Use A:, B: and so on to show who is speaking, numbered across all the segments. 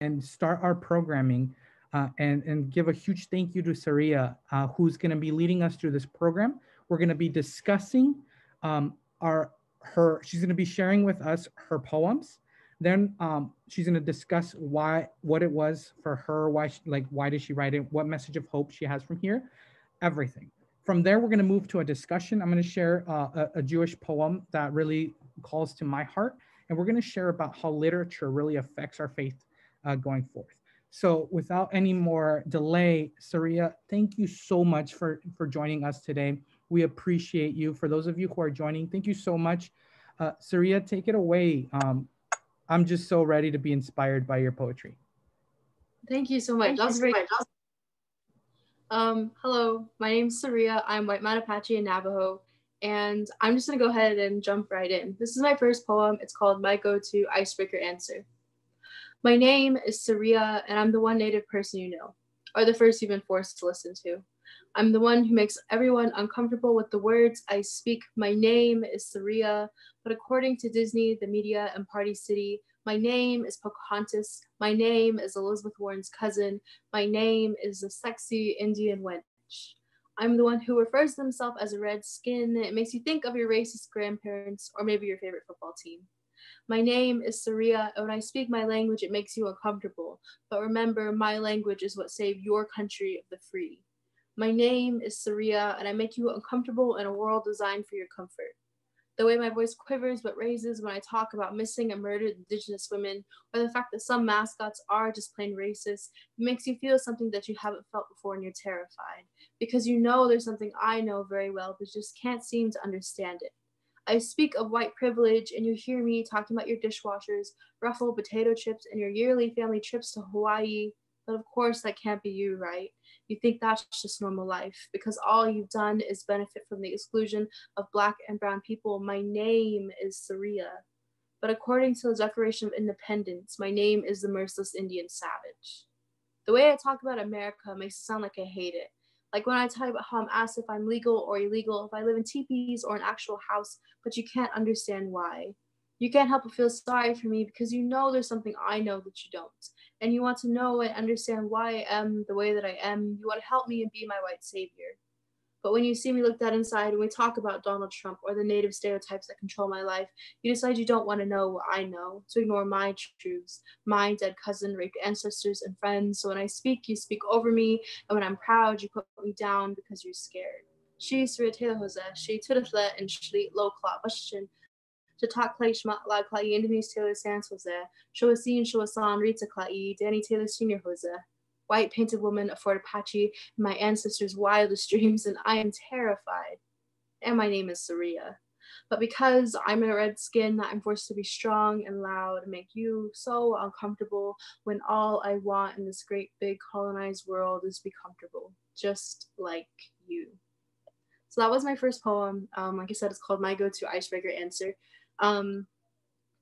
A: and start our programming uh, and, and give a huge thank you to Saria, uh, who's going to be leading us through this program. We're going to be discussing um, our her. She's going to be sharing with us her poems. Then um, she's going to discuss why what it was for her, why she, like why did she write it, what message of hope she has from here, everything. From there, we're going to move to a discussion. I'm going to share uh, a, a Jewish poem that really calls to my heart, and we're going to share about how literature really affects our faith uh, going forth. So without any more delay, Saria, thank you so much for, for joining us today. We appreciate you. For those of you who are joining, thank you so much. Uh, Saria, take it away. Um, I'm just so ready to be inspired by your poetry.
B: Thank you so much. That's great. Um, hello, my name's Saria. I'm White Mountain Apache and Navajo, and I'm just gonna go ahead and jump right in. This is my first poem. It's called My Go-To Icebreaker Answer. My name is Saria, and I'm the one Native person you know, or the first you've been forced to listen to. I'm the one who makes everyone uncomfortable with the words I speak. My name is Saria, but according to Disney, the media, and Party City, my name is Pocahontas. My name is Elizabeth Warren's cousin. My name is a sexy Indian wench. I'm the one who refers to himself as a red skin. It makes you think of your racist grandparents or maybe your favorite football team. My name is Saria, and when I speak my language, it makes you uncomfortable. But remember, my language is what saved your country of the free. My name is Saria, and I make you uncomfortable in a world designed for your comfort. The way my voice quivers but raises when I talk about missing and murdered Indigenous women, or the fact that some mascots are just plain racist, makes you feel something that you haven't felt before and you're terrified. Because you know there's something I know very well, but just can't seem to understand it. I speak of white privilege, and you hear me talking about your dishwashers, ruffled potato chips, and your yearly family trips to Hawaii. But of course, that can't be you, right? You think that's just normal life because all you've done is benefit from the exclusion of Black and Brown people. My name is Saria. But according to the Declaration of Independence, my name is the merciless Indian savage. The way I talk about America makes it sound like I hate it. Like when I tell you about how I'm asked if I'm legal or illegal, if I live in teepees or an actual house, but you can't understand why. You can't help but feel sorry for me because you know there's something I know that you don't. And you want to know and understand why I am the way that I am. You want to help me and be my white savior. But when you see me look that inside and we talk about Donald Trump or the native stereotypes that control my life, you decide you don't want to know what I know, to ignore my truths, my dead cousin, raped ancestors, and friends. So when I speak, you speak over me, and when I'm proud, you put me down because you're scared. She Taylor Jose, she Tudaflet and Shli Clot Washington. To talk Clay Schmat La Clay Indonese Taylor Sands Jose, a song, Rita Clay, Danny Taylor Sr. Jose white painted woman of Fort Apache, my ancestors' wildest dreams, and I am terrified. And my name is Saria. But because I'm a red skin, I'm forced to be strong and loud and make you so uncomfortable when all I want in this great big colonized world is to be comfortable, just like you. So that was my first poem. Um, like I said, it's called My Go-To Icebreaker Answer. Um,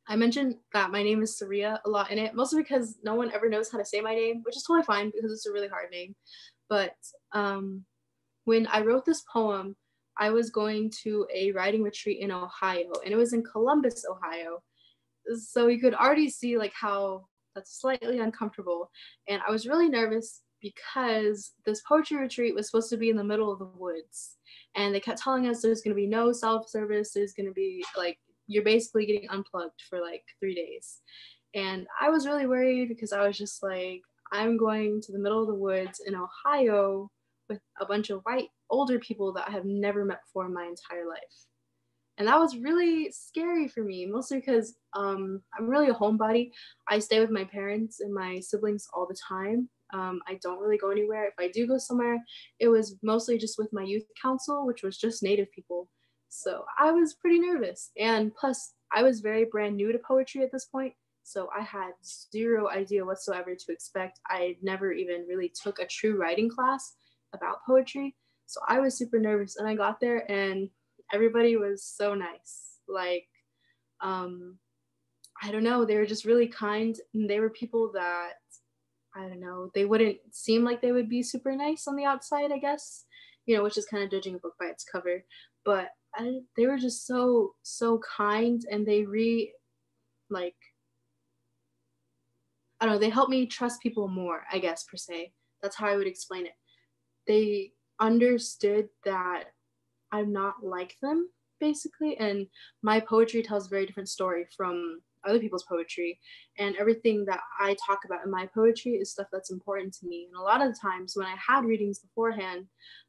B: I mentioned that my name is Saria a lot in it, mostly because no one ever knows how to say my name, which is totally fine because it's a really hard name. But um, when I wrote this poem, I was going to a writing retreat in Ohio, and it was in Columbus, Ohio. So you could already see like how that's slightly uncomfortable, and I was really nervous because this poetry retreat was supposed to be in the middle of the woods, and they kept telling us there's going to be no self service, there's going to be like you're basically getting unplugged for like three days. And I was really worried because I was just like, I'm going to the middle of the woods in Ohio with a bunch of white older people that I have never met before in my entire life. And that was really scary for me, mostly because um, I'm really a homebody. I stay with my parents and my siblings all the time. Um, I don't really go anywhere. If I do go somewhere, it was mostly just with my youth council, which was just Native people. So I was pretty nervous. And plus, I was very brand new to poetry at this point. So I had zero idea whatsoever to expect. I never even really took a true writing class about poetry. So I was super nervous and I got there and everybody was so nice. Like, um, I don't know, they were just really kind and they were people that I don't know, they wouldn't seem like they would be super nice on the outside, I guess, you know, which is kind of judging a book by its cover. But I, they were just so so kind and they re like I don't know, they helped me trust people more, I guess, per se. That's how I would explain it. They understood that I'm not like them, basically, and my poetry tells a very different story from other people's poetry. And everything that I talk about in my poetry is stuff that's important to me. And a lot of the times when I had readings beforehand,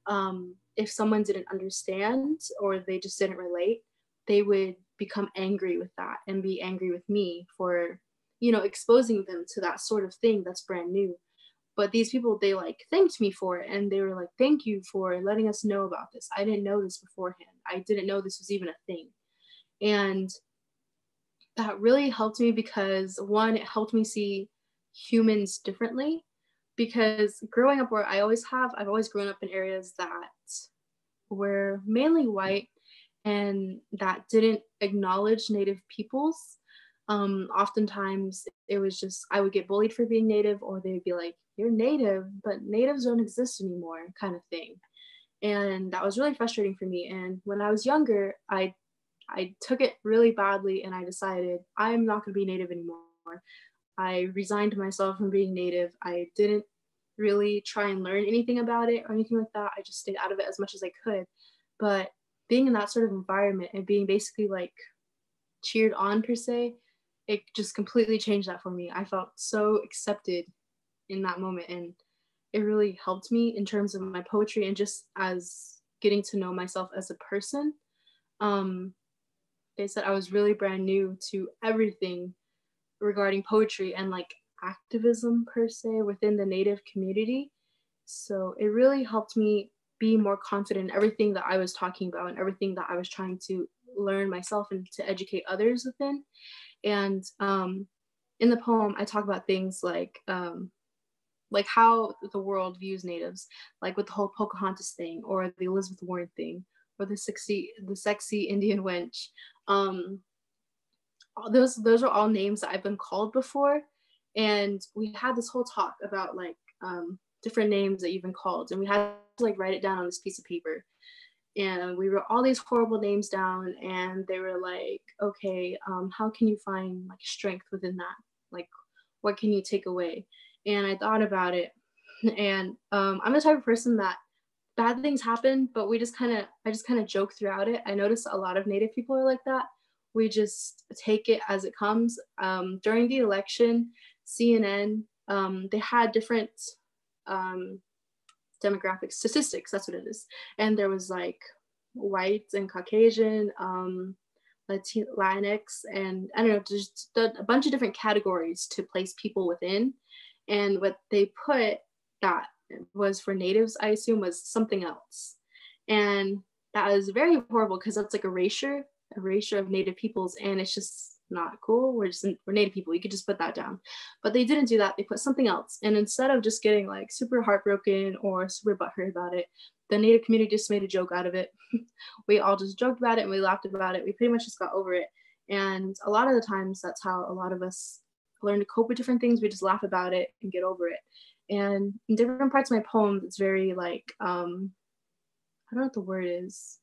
B: um, if someone didn't understand or they just didn't relate, they would become angry with that and be angry with me for you know exposing them to that sort of thing that's brand new but these people they like thanked me for it and they were like thank you for letting us know about this i didn't know this beforehand i didn't know this was even a thing and that really helped me because one it helped me see humans differently because growing up where i always have i've always grown up in areas that were mainly white and that didn't acknowledge native peoples um, oftentimes it was just I would get bullied for being native, or they'd be like, "You're native, but natives don't exist anymore," kind of thing, and that was really frustrating for me. And when I was younger, I I took it really badly, and I decided I'm not going to be native anymore. I resigned myself from being native. I didn't really try and learn anything about it or anything like that. I just stayed out of it as much as I could. But being in that sort of environment and being basically like cheered on per se it just completely changed that for me. I felt so accepted in that moment and it really helped me in terms of my poetry and just as getting to know myself as a person. Um, they said I was really brand new to everything regarding poetry and like activism per se within the Native community. So it really helped me be more confident in everything that I was talking about and everything that I was trying to learn myself and to educate others within. And um, in the poem, I talk about things like um, like how the world views natives, like with the whole Pocahontas thing, or the Elizabeth Warren thing, or the sexy the sexy Indian wench. Um, those those are all names that I've been called before, and we had this whole talk about like um, different names that you've been called, and we had to like write it down on this piece of paper. And we wrote all these horrible names down. And they were like okay um, how can you find like strength within that? Like what can you take away? And i thought about it. And um, i'm the type of person that bad things happen but we just kind of i just kind of joke throughout it i notice a lot of native people are like that we just take it as it comes um, during the election cnn um, they had different um, demographic statistics. That's what it is. And there was like whites and Caucasian, um, Latinx, and I don't know, just a bunch of different categories to place people within. And what they put that was for natives, I assume, was something else. And that was very horrible because that's like erasure, erasure of native peoples. And it's just not cool. We're just we're native people. You could just put that down. But they didn't do that. They put something else. And instead of just getting like super heartbroken or super butthurt about it, the native community just made a joke out of it. we all just joked about it and we laughed about it. We pretty much just got over it. And a lot of the times that's how a lot of us learn to cope with different things. We just laugh about it and get over it. And in different parts of my poem, it's very like um I don't know what the word is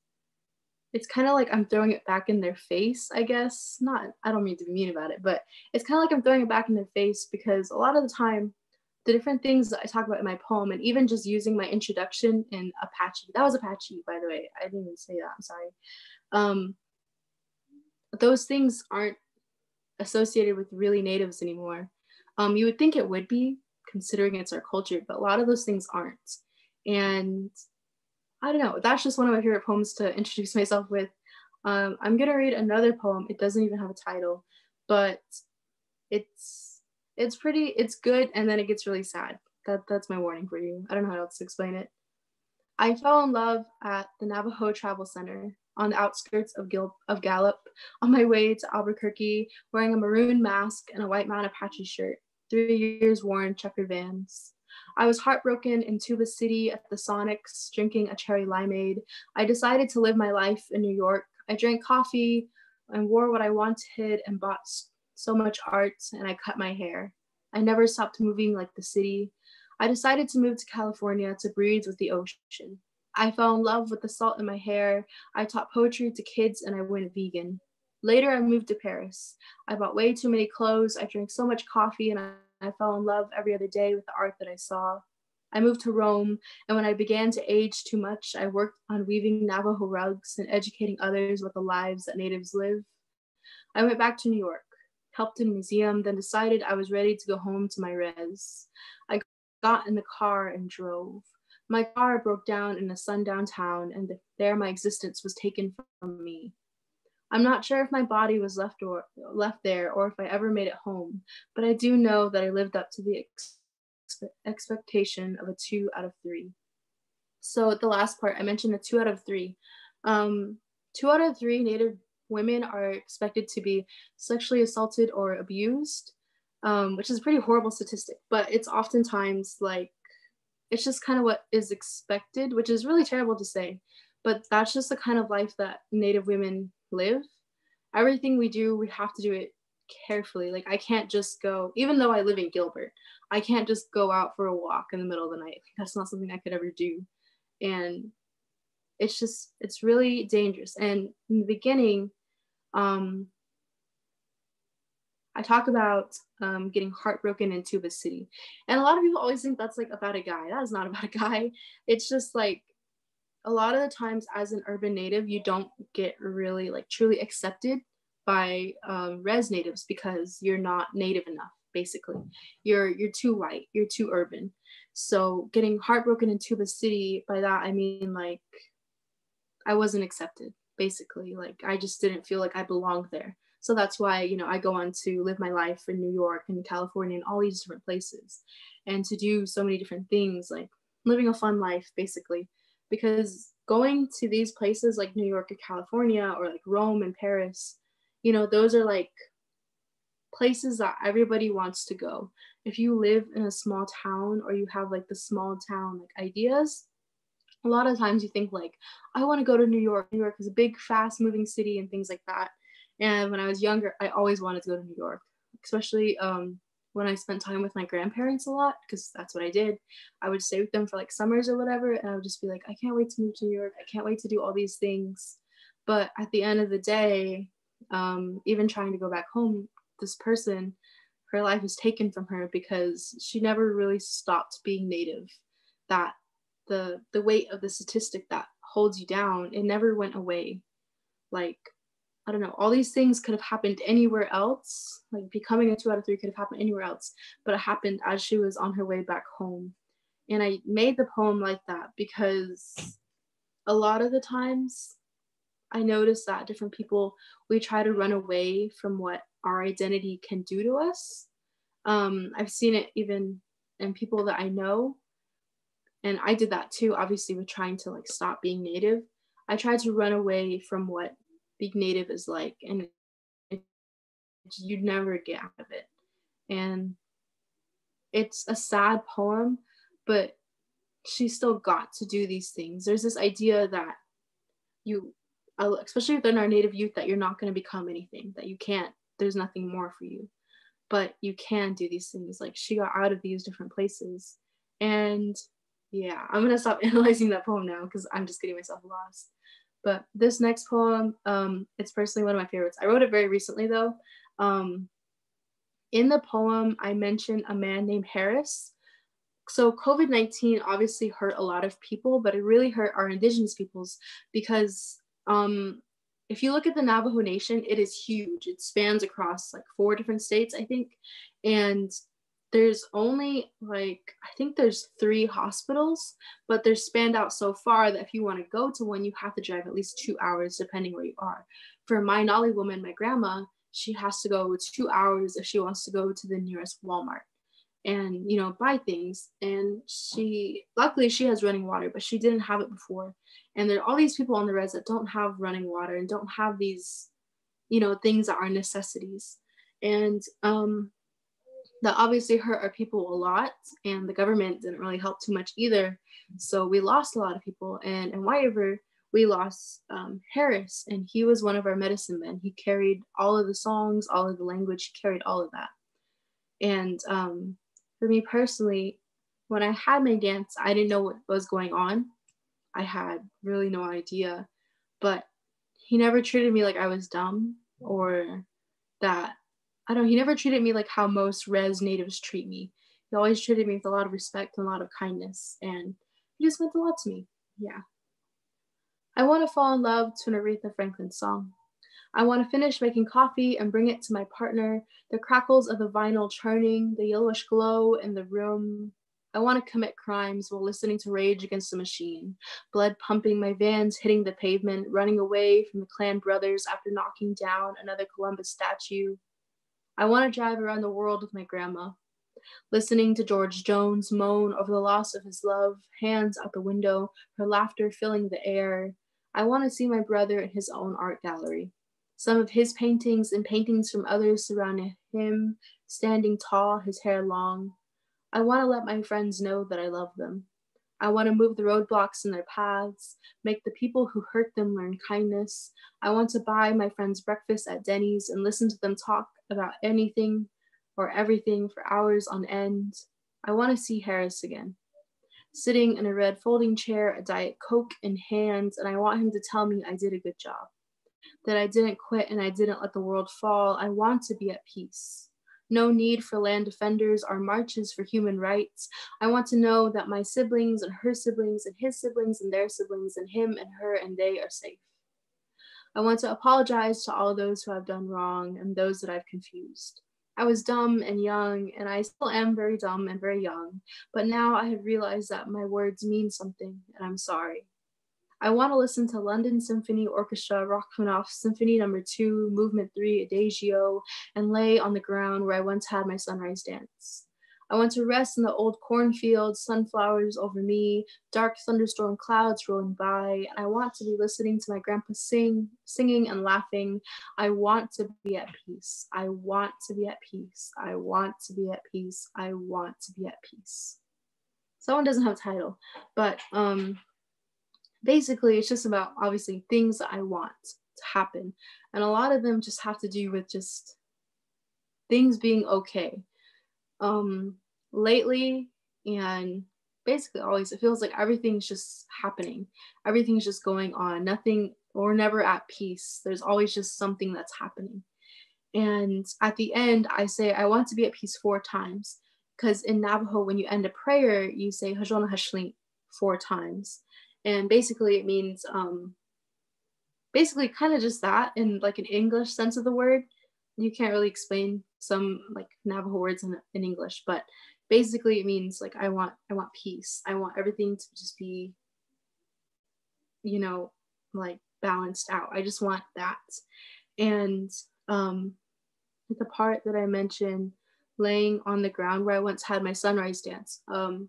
B: it's kind of like I'm throwing it back in their face, I guess. Not, I don't mean to be mean about it, but it's kind of like I'm throwing it back in their face because a lot of the time, the different things that I talk about in my poem, and even just using my introduction in Apache, that was Apache, by the way. I didn't even say that, I'm sorry. Um, those things aren't associated with really natives anymore. Um, you would think it would be, considering it's our culture, but a lot of those things aren't. And I don't know. That's just one of my favorite poems to introduce myself with. Um, I'm gonna read another poem. It doesn't even have a title, but it's it's pretty. It's good, and then it gets really sad. That that's my warning for you. I don't know how else to explain it. I fell in love at the Navajo Travel Center on the outskirts of, Gil- of Gallup on my way to Albuquerque, wearing a maroon mask and a white Mountain Apache shirt, three years worn checkered vans. I was heartbroken in Tuba City at the Sonics, drinking a cherry limeade. I decided to live my life in New York. I drank coffee and wore what I wanted and bought so much art, and I cut my hair. I never stopped moving like the city. I decided to move to California to breathe with the ocean. I fell in love with the salt in my hair. I taught poetry to kids and I went vegan. Later, I moved to Paris. I bought way too many clothes. I drank so much coffee and I I fell in love every other day with the art that I saw. I moved to Rome, and when I began to age too much, I worked on weaving Navajo rugs and educating others about the lives that natives live. I went back to New York, helped in a museum, then decided I was ready to go home to my res. I got in the car and drove. My car broke down in a sundown town, and there my existence was taken from me. I'm not sure if my body was left or left there or if I ever made it home, but I do know that I lived up to the ex- expectation of a two out of three. So the last part, I mentioned the two out of three. Um, two out of three Native women are expected to be sexually assaulted or abused, um, which is a pretty horrible statistic. But it's oftentimes like it's just kind of what is expected, which is really terrible to say. But that's just the kind of life that Native women live. Everything we do, we have to do it carefully. Like I can't just go, even though I live in Gilbert, I can't just go out for a walk in the middle of the night. That's not something I could ever do. And it's just, it's really dangerous. And in the beginning, um, I talk about um, getting heartbroken in Tuba City. And a lot of people always think that's like about a guy. That is not about a guy. It's just like a lot of the times as an urban native, you don't get really like truly accepted by um, res natives because you're not native enough basically. You're you're too white you're too urban. So getting heartbroken in tuba city by that i mean like i wasn't accepted basically. Like i just didn't feel like i belonged there. So that's why you know i go on to live my life in new york and california and all these different places. And to do so many different things like living a fun life basically because going to these places like new york or california or like rome and paris you know those are like places that everybody wants to go. If you live in a small town or you have like the small town like ideas, a lot of times you think like, I want to go to New York. New York is a big, fast moving city and things like that. And when I was younger, I always wanted to go to New York, especially um, when I spent time with my grandparents a lot, because that's what I did. I would stay with them for like summers or whatever. And I would just be like, I can't wait to move to New York. I can't wait to do all these things. But at the end of the day, um, even trying to go back home this person her life was taken from her because she never really stopped being native that the the weight of the statistic that holds you down it never went away like i don't know all these things could have happened anywhere else like becoming a two out of three could have happened anywhere else but it happened as she was on her way back home and i made the poem like that because a lot of the times i notice that different people we try to run away from what our identity can do to us. Um, I've seen it even in people that I know. And I did that too, obviously, with trying to like stop being native. I tried to run away from what being native is like, and you'd never get out of it. And it's a sad poem, but she still got to do these things. There's this idea that you, uh, especially within our native youth, that you're not going to become anything, that you can't there's nothing more for you but you can do these things like she got out of these different places and yeah i'm gonna stop analyzing that poem now because i'm just getting myself lost but this next poem um, it's personally one of my favorites i wrote it very recently though um, in the poem i mention a man named harris so covid-19 obviously hurt a lot of people but it really hurt our indigenous peoples because um, if you look at the Navajo Nation, it is huge. It spans across like four different states, I think. And there's only like, I think there's three hospitals, but they're spanned out so far that if you want to go to one, you have to drive at least two hours, depending where you are. For my Nolly woman, my grandma, she has to go two hours if she wants to go to the nearest Walmart and you know buy things. And she luckily she has running water but she didn't have it before. And there are all these people on the res that don't have running water and don't have these you know things that are necessities. And um that obviously hurt our people a lot and the government didn't really help too much either. So we lost a lot of people and in white river we lost um, harris and he was one of our medicine men. He carried all of the songs all of the language he carried all of that. And um, for me personally, when I had my dance, I didn't know what was going on. I had really no idea, but he never treated me like I was dumb or that I don't. He never treated me like how most res natives treat me. He always treated me with a lot of respect and a lot of kindness, and he just meant a lot to me. Yeah. I want to fall in love to an Aretha Franklin song. I want to finish making coffee and bring it to my partner, the crackles of the vinyl churning, the yellowish glow in the room. I want to commit crimes while listening to Rage Against the Machine, blood pumping, my vans hitting the pavement, running away from the Klan brothers after knocking down another Columbus statue. I want to drive around the world with my grandma, listening to George Jones moan over the loss of his love, hands out the window, her laughter filling the air. I want to see my brother in his own art gallery. Some of his paintings and paintings from others surrounding him, standing tall, his hair long. I want to let my friends know that I love them. I want to move the roadblocks in their paths, make the people who hurt them learn kindness. I want to buy my friends breakfast at Denny's and listen to them talk about anything or everything for hours on end. I want to see Harris again, sitting in a red folding chair, a Diet Coke in hand, and I want him to tell me I did a good job, that I didn't quit and I didn't let the world fall. I want to be at peace. No need for land defenders or marches for human rights. I want to know that my siblings and her siblings and his siblings and their siblings and him and her and they are safe. I want to apologize to all those who have done wrong and those that I've confused. I was dumb and young, and I still am very dumb and very young, but now I have realized that my words mean something, and I'm sorry. I want to listen to London Symphony Orchestra Rachmaninoff Symphony Number no. 2, Movement 3, Adagio, and lay on the ground where I once had my sunrise dance. I want to rest in the old cornfields, sunflowers over me, dark thunderstorm clouds rolling by. and I want to be listening to my grandpa sing, singing and laughing. I want to be at peace. I want to be at peace. I want to be at peace. I want to be at peace. Someone doesn't have a title, but um, basically it's just about obviously things I want to happen. And a lot of them just have to do with just things being okay um lately and basically always it feels like everything's just happening. Everything's just going on. Nothing we're never at peace. There's always just something that's happening. And at the end i say i want to be at peace four times. Because in navajo when you end a prayer you say hajona hashli four times. And basically it means um basically kind of just that in like an english sense of the word. You can't really explain some like Navajo words in, in English, but basically it means like I want I want peace. I want everything to just be, you know, like balanced out. I just want that. And um the part that I mentioned laying on the ground where I once had my sunrise dance. Um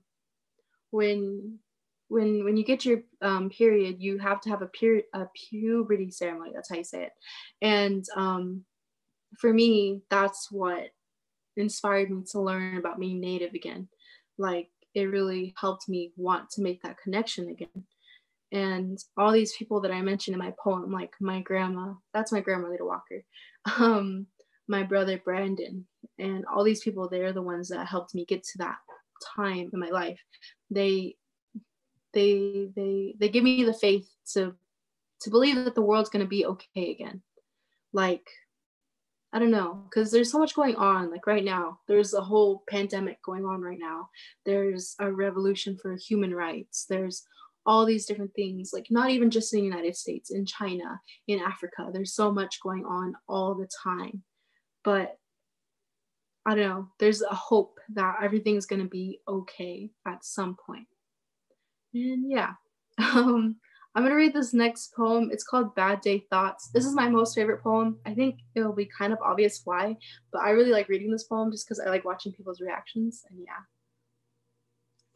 B: when when when you get your um, period, you have to have a period a puberty ceremony. That's how you say it. And um, for me, that's what inspired me to learn about being native again. Like it really helped me want to make that connection again. And all these people that I mentioned in my poem, like my grandma, that's my grandma Lita Walker, um, my brother Brandon, and all these people, they're the ones that helped me get to that time in my life. They they they they give me the faith to to believe that the world's gonna be okay again. Like I don't know, because there's so much going on. Like right now, there's a whole pandemic going on right now. There's a revolution for human rights. There's all these different things, like not even just in the United States, in China, in Africa. There's so much going on all the time. But I don't know, there's a hope that everything's going to be okay at some point. And yeah. Um, I'm gonna read this next poem. It's called Bad Day Thoughts. This is my most favorite poem. I think it'll be kind of obvious why, but I really like reading this poem just because I like watching people's reactions. And yeah.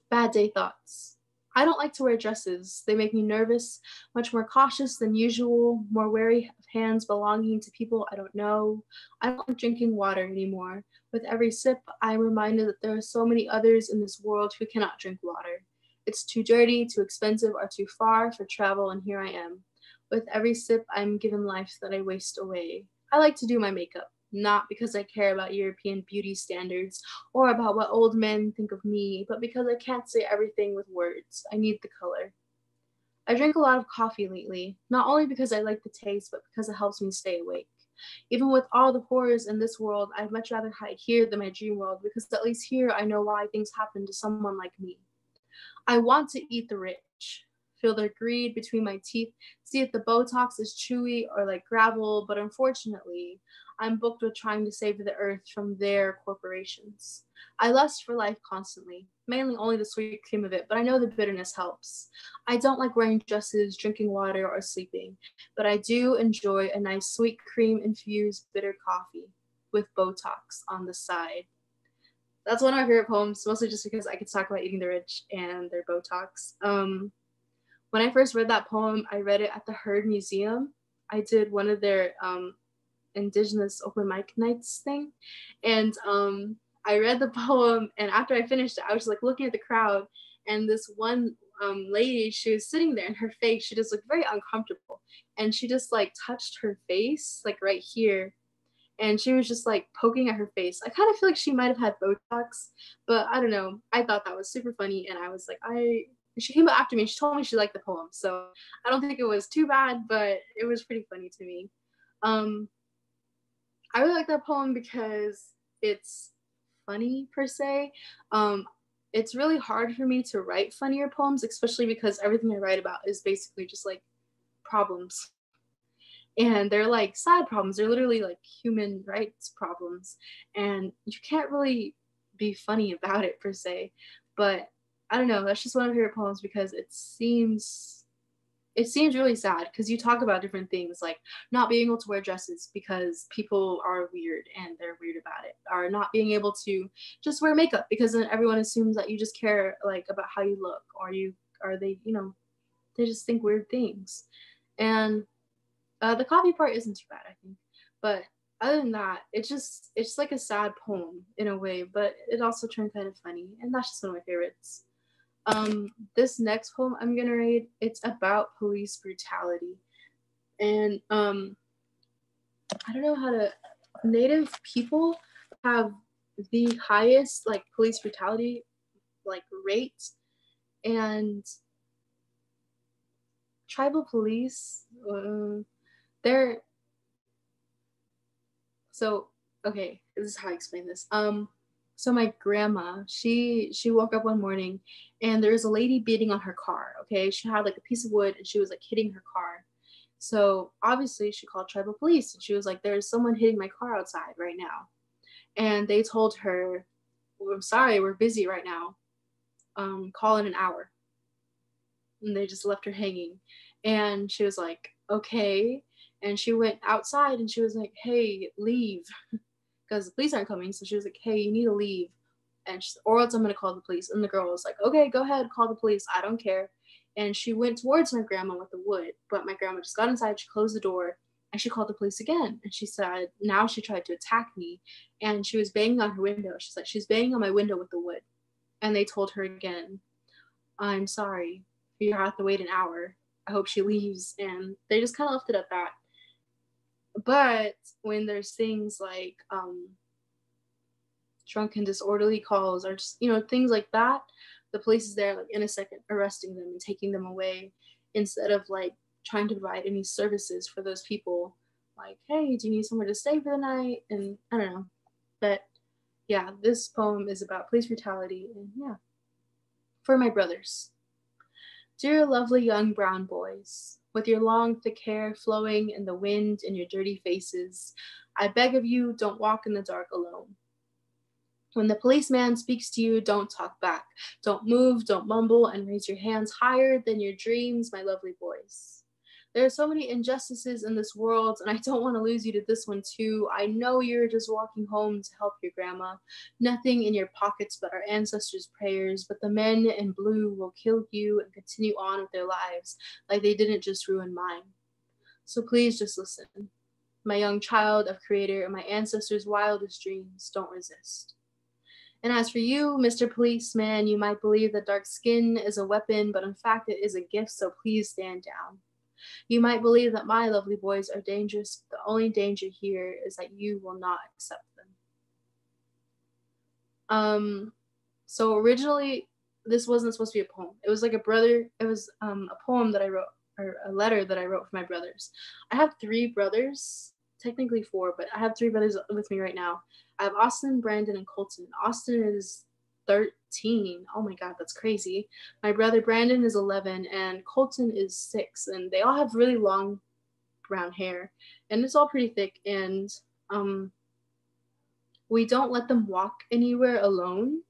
B: Bad Day Thoughts. I don't like to wear dresses. They make me nervous, much more cautious than usual, more wary of hands belonging to people I don't know. I don't like drinking water anymore. With every sip, I'm reminded that there are so many others in this world who cannot drink water. It's too dirty, too expensive, or too far for travel, and here I am. With every sip, I'm given life that I waste away. I like to do my makeup, not because I care about European beauty standards or about what old men think of me, but because I can't say everything with words. I need the color. I drink a lot of coffee lately, not only because I like the taste, but because it helps me stay awake. Even with all the horrors in this world, I'd much rather hide here than my dream world because at least here I know why things happen to someone like me. I want to eat the rich, feel their greed between my teeth, see if the Botox is chewy or like gravel, but unfortunately, I'm booked with trying to save the earth from their corporations. I lust for life constantly, mainly only the sweet cream of it, but I know the bitterness helps. I don't like wearing dresses, drinking water, or sleeping, but I do enjoy a nice sweet cream infused bitter coffee with Botox on the side. That's one of my favorite poems, mostly just because I could talk about eating the rich and their Botox. Um, when I first read that poem, I read it at the Heard Museum. I did one of their um, indigenous open mic nights thing and um i read the poem and after i finished it i was like looking at the crowd and this one um, lady she was sitting there and her face she just looked very uncomfortable and she just like touched her face like right here and she was just like poking at her face i kind of feel like she might have had botox but i don't know i thought that was super funny and i was like i she came up after me she told me she liked the poem so i don't think it was too bad but it was pretty funny to me um I really like that poem because it's funny per se. Um, it's really hard for me to write funnier poems, especially because everything I write about is basically just like problems. And they're like sad problems. They're literally like human rights problems. And you can't really be funny about it per se. But I don't know. That's just one of favorite poems because it seems it seems really sad because you talk about different things like not being able to wear dresses because people are weird and they're weird about it or not being able to just wear makeup because then everyone assumes that you just care like about how you look or you are they you know they just think weird things and uh, the coffee part isn't too bad i think but other than that it's just it's like a sad poem in a way but it also turned kind of funny and that's just one of my favorites um, this next poem I'm gonna read, it's about police brutality. And um, I don't know how to, Native people have the highest like police brutality like rate and tribal police uh, they're so okay this is how i explain this. Um so my grandma she she woke up one morning and there was a lady beating on her car okay? She had like a piece of wood and she was like hitting her car. So obviously she called tribal police and she was like there's someone hitting my car outside right now. And they told her well, i'm sorry we're busy right now. Um, call in an hour. And they just left her hanging. And she was like okay and she went outside and she was like hey leave because the police aren't coming. So she was like, hey, you need to leave. And she, or else I'm going to call the police. And the girl was like, okay, go ahead, call the police. I don't care. And she went towards my grandma with the wood. But my grandma just got inside. She closed the door and she called the police again. And she said, now she tried to attack me. And she was banging on her window. She's like, she's banging on my window with the wood. And they told her again, I'm sorry. You have to wait an hour. I hope she leaves. And they just kind of left it at that but when there's things like um, drunken disorderly calls or just you know things like that the police is there like in a second arresting them and taking them away instead of like trying to provide any services for those people. Like hey do you need somewhere to stay for the night? And i don't know. But yeah this poem is about police brutality and yeah for my brothers. Dear lovely young brown boys with your long, thick hair flowing in the wind and your dirty faces. I beg of you, don't walk in the dark alone. When the policeman speaks to you, don't talk back. Don't move, don't mumble, and raise your hands higher than your dreams, my lovely boys. There are so many injustices in this world, and I don't want to lose you to this one too. I know you're just walking home to help your grandma. Nothing in your pockets but our ancestors' prayers, but the men in blue will kill you and continue on with their lives like they didn't just ruin mine. So please just listen. My young child of Creator and my ancestors' wildest dreams, don't resist. And as for you, Mr. Policeman, you might believe that dark skin is a weapon, but in fact it is a gift, so please stand down. You might believe that my lovely boys are dangerous, the only danger here is that you will not accept them. Um, so originally, this wasn't supposed to be a poem. It was like a brother, it was um, a poem that I wrote, or a letter that I wrote for my brothers. I have three brothers technically four, but I have three brothers with me right now. I have Austin, Brandon, and Colton. Austin is 13. Oh my God, that's crazy. My brother Brandon is 11, and Colton is six, and they all have really long brown hair, and it's all pretty thick. And um, we don't let them walk anywhere alone,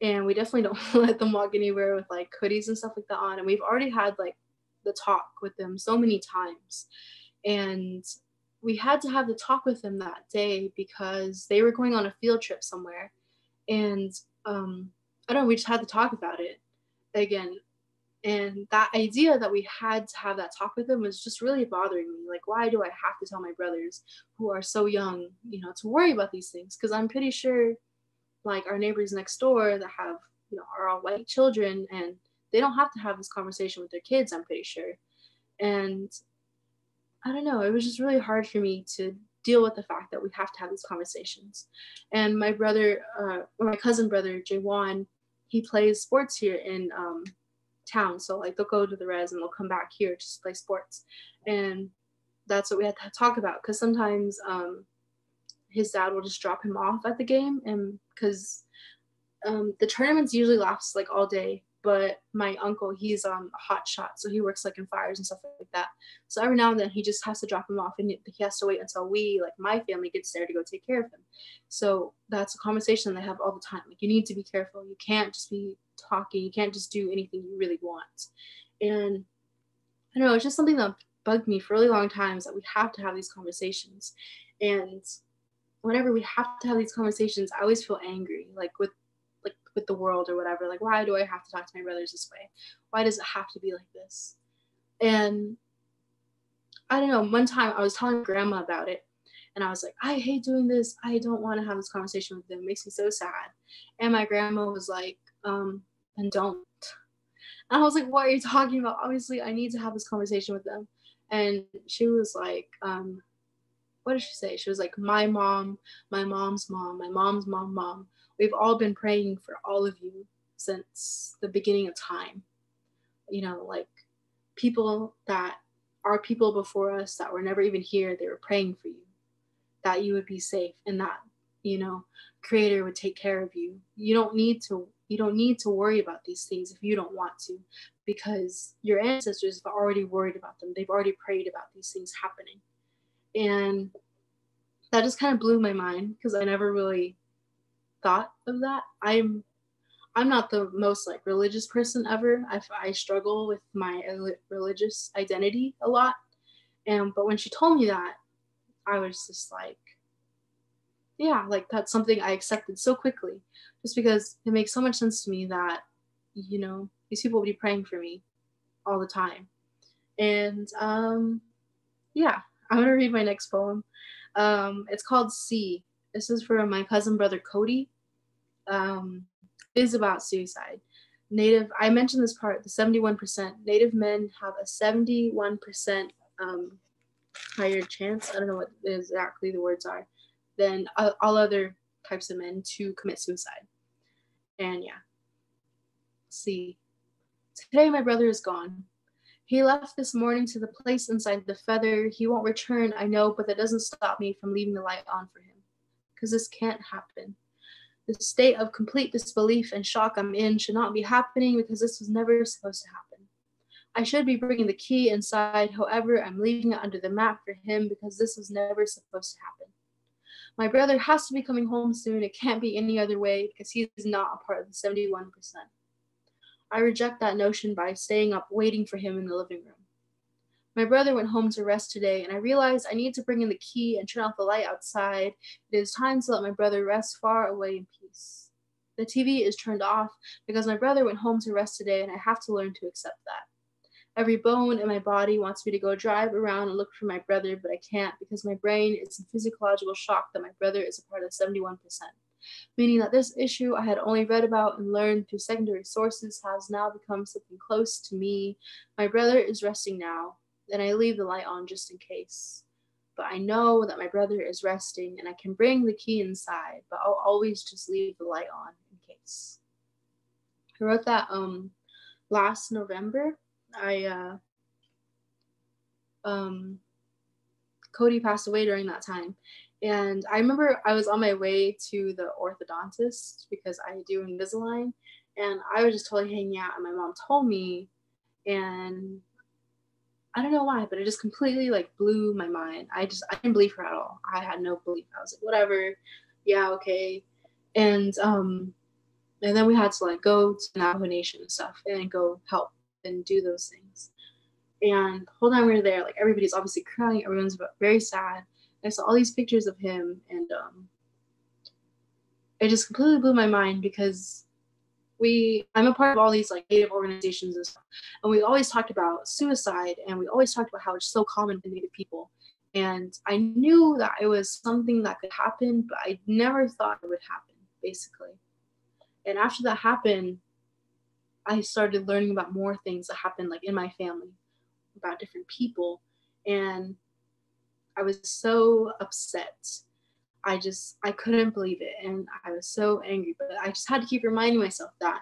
B: and we definitely don't let them walk anywhere with like hoodies and stuff like that on. And we've already had like the talk with them so many times, and we had to have the talk with them that day because they were going on a field trip somewhere, and um, I don't know, we just had to talk about it again. And that idea that we had to have that talk with them was just really bothering me. Like, why do I have to tell my brothers who are so young, you know, to worry about these things? Because I'm pretty sure, like, our neighbors next door that have, you know, are all white children and they don't have to have this conversation with their kids, I'm pretty sure. And I don't know, it was just really hard for me to deal with the fact that we have to have these conversations. And my brother, uh, or my cousin brother, Jaywan, he plays sports here in um, town. So like they'll go to the res and they'll come back here to play sports. And that's what we had to talk about because sometimes um, his dad will just drop him off at the game and because um, the tournaments usually last like all day but my uncle he's um a hot shot so he works like in fires and stuff like that. So every now and then he just has to drop him off and he has to wait until we like my family gets there to go take care of him. So that's a conversation they have all the time. Like you need to be careful. You can't just be talking. You can't just do anything you really want. And i don't know it's just something that bugged me for really long times that we have to have these conversations. And whenever we have to have these conversations i always feel angry like with with the world or whatever. Like, why do I have to talk to my brothers this way? Why does it have to be like this? And I don't know. One time I was telling grandma about it, and I was like, I hate doing this. I don't want to have this conversation with them. It makes me so sad. And my grandma was like, um, and don't. And I was like, what are you talking about? Obviously, I need to have this conversation with them. And she was like, um, what did she say? She was like, my mom, my mom's mom, my mom's mom, mom we've all been praying for all of you since the beginning of time. You know, like people that are people before us that were never even here, they were praying for you, that you would be safe and that, you know, creator would take care of you. You don't need to you don't need to worry about these things if you don't want to because your ancestors have already worried about them. They've already prayed about these things happening. And that just kind of blew my mind because I never really thought of that. I'm I'm not the most like religious person ever. I, I struggle with my religious identity a lot. And but when she told me that, I was just like, yeah, like that's something I accepted so quickly, just because it makes so much sense to me that, you know, these people will be praying for me all the time. And um, yeah, I'm gonna read my next poem. Um, it's called "See." This is for my cousin brother Cody um, is about suicide. Native, I mentioned this part, the 71%. Native men have a 71% um, higher chance, I don't know what exactly the words are, than all other types of men to commit suicide. And yeah, see. Today my brother is gone. He left this morning to the place inside the feather. He won't return, I know, but that doesn't stop me from leaving the light on for him. Because this can't happen. The state of complete disbelief and shock I'm in should not be happening because this was never supposed to happen. I should be bringing the key inside, however, I'm leaving it under the mat for him because this was never supposed to happen. My brother has to be coming home soon. It can't be any other way because he is not a part of the 71%. I reject that notion by staying up waiting for him in the living room. My brother went home to rest today, and I realized I need to bring in the key and turn off the light outside. It is time to let my brother rest far away in peace. The TV is turned off because my brother went home to rest today, and I have to learn to accept that. Every bone in my body wants me to go drive around and look for my brother, but I can't because my brain is in physiological shock that my brother is a part of 71%. Meaning that this issue I had only read about and learned through secondary sources has now become something close to me. My brother is resting now, then I leave the light on just in case. But I know that my brother is resting and I can bring the key inside, but I'll always just leave the light on in case. I wrote that um last November. I uh um Cody passed away during that time. And I remember I was on my way to the orthodontist because I do Invisalign. And I was just totally hanging out. And my mom told me, and I don't know why, but it just completely like blew my mind. I just I didn't believe her at all. I had no belief. I was like, whatever, yeah, okay. And um and then we had to like go to Navajo Nation and stuff and go help and do those things. And whole time we were there, like everybody's obviously crying, everyone's very sad. I saw all these pictures of him and um it just completely blew my mind because we I'm a part of all these like native organizations and stuff, and we always talked about suicide and we always talked about how it's so common to native people. And I knew that it was something that could happen, but I never thought it would happen, basically. And after that happened, I started learning about more things that happened like in my family, about different people. And I was so upset I just I couldn't believe it and I was so angry but I just had to keep reminding myself that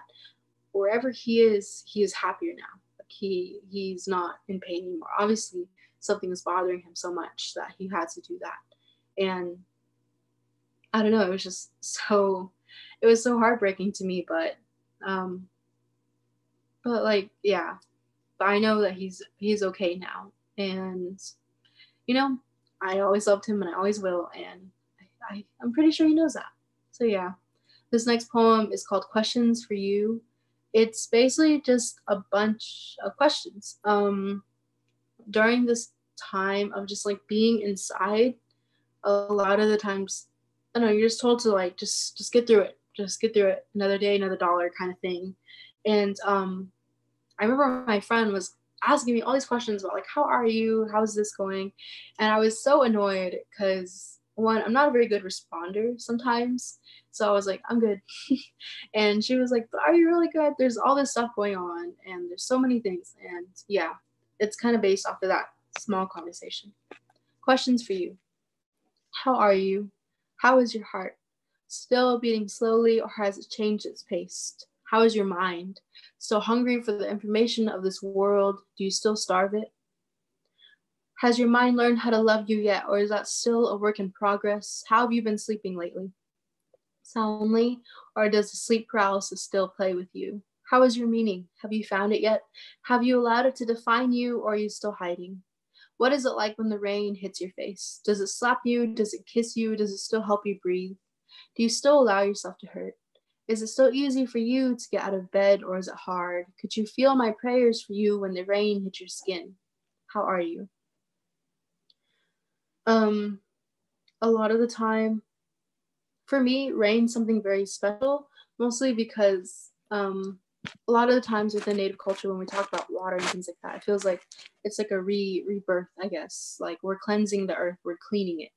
B: wherever he is he is happier now. Like he he's not in pain anymore. Obviously something was bothering him so much that he had to do that and I don't know it was just so it was so heartbreaking to me but um but like yeah but I know that he's he's okay now and you know I always loved him and I always will and I, I'm pretty sure he knows that. So yeah, this next poem is called Questions for You. It's basically just a bunch of questions. Um, during this time of just like being inside, a lot of the times, I don't know, you're just told to like just just get through it, just get through it. Another day, another dollar, kind of thing. And um, I remember my friend was asking me all these questions about like how are you how's this going and i was so annoyed because one, I'm not a very good responder sometimes. So I was like, I'm good. and she was like, but are you really good? There's all this stuff going on and there's so many things. And yeah, it's kind of based off of that small conversation. Questions for you. How are you? How is your heart? Still beating slowly or has it changed its pace? How is your mind? Still hungry for the information of this world? Do you still starve it? Has your mind learned how to love you yet, or is that still a work in progress? How have you been sleeping lately? Soundly, or does the sleep paralysis still play with you? How is your meaning? Have you found it yet? Have you allowed it to define you, or are you still hiding? What is it like when the rain hits your face? Does it slap you? Does it kiss you? Does it still help you breathe? Do you still allow yourself to hurt? Is it still easy for you to get out of bed, or is it hard? Could you feel my prayers for you when the rain hit your skin? How are you? Um a lot of the time for me rain's something very special mostly because um a lot of the times with the native culture when we talk about water and things like that it feels like it's like a re rebirth i guess. Like we're cleansing the earth we're cleaning it.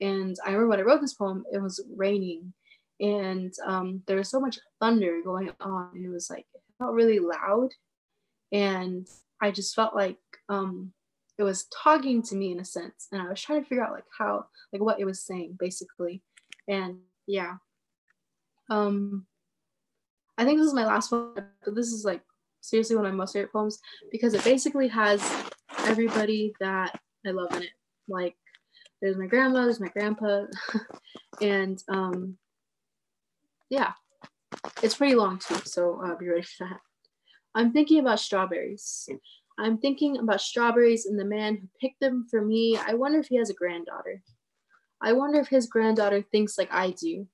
B: And i remember when i wrote this poem it was raining. And um, there was so much thunder going on and it was like it felt really loud. And i just felt like um, it was talking to me in a sense and i was trying to figure out like how like what it was saying basically. And yeah. Um i think this is my last one but this is like seriously one of my most favorite poems because it basically has everybody that i love in it. Like there's my grandma there's my grandpa and um yeah. It's pretty long too so uh, be ready for that. I'm thinking about strawberries I'm thinking about strawberries and the man who picked them for me. I wonder if he has a granddaughter. I wonder if his granddaughter thinks like I do.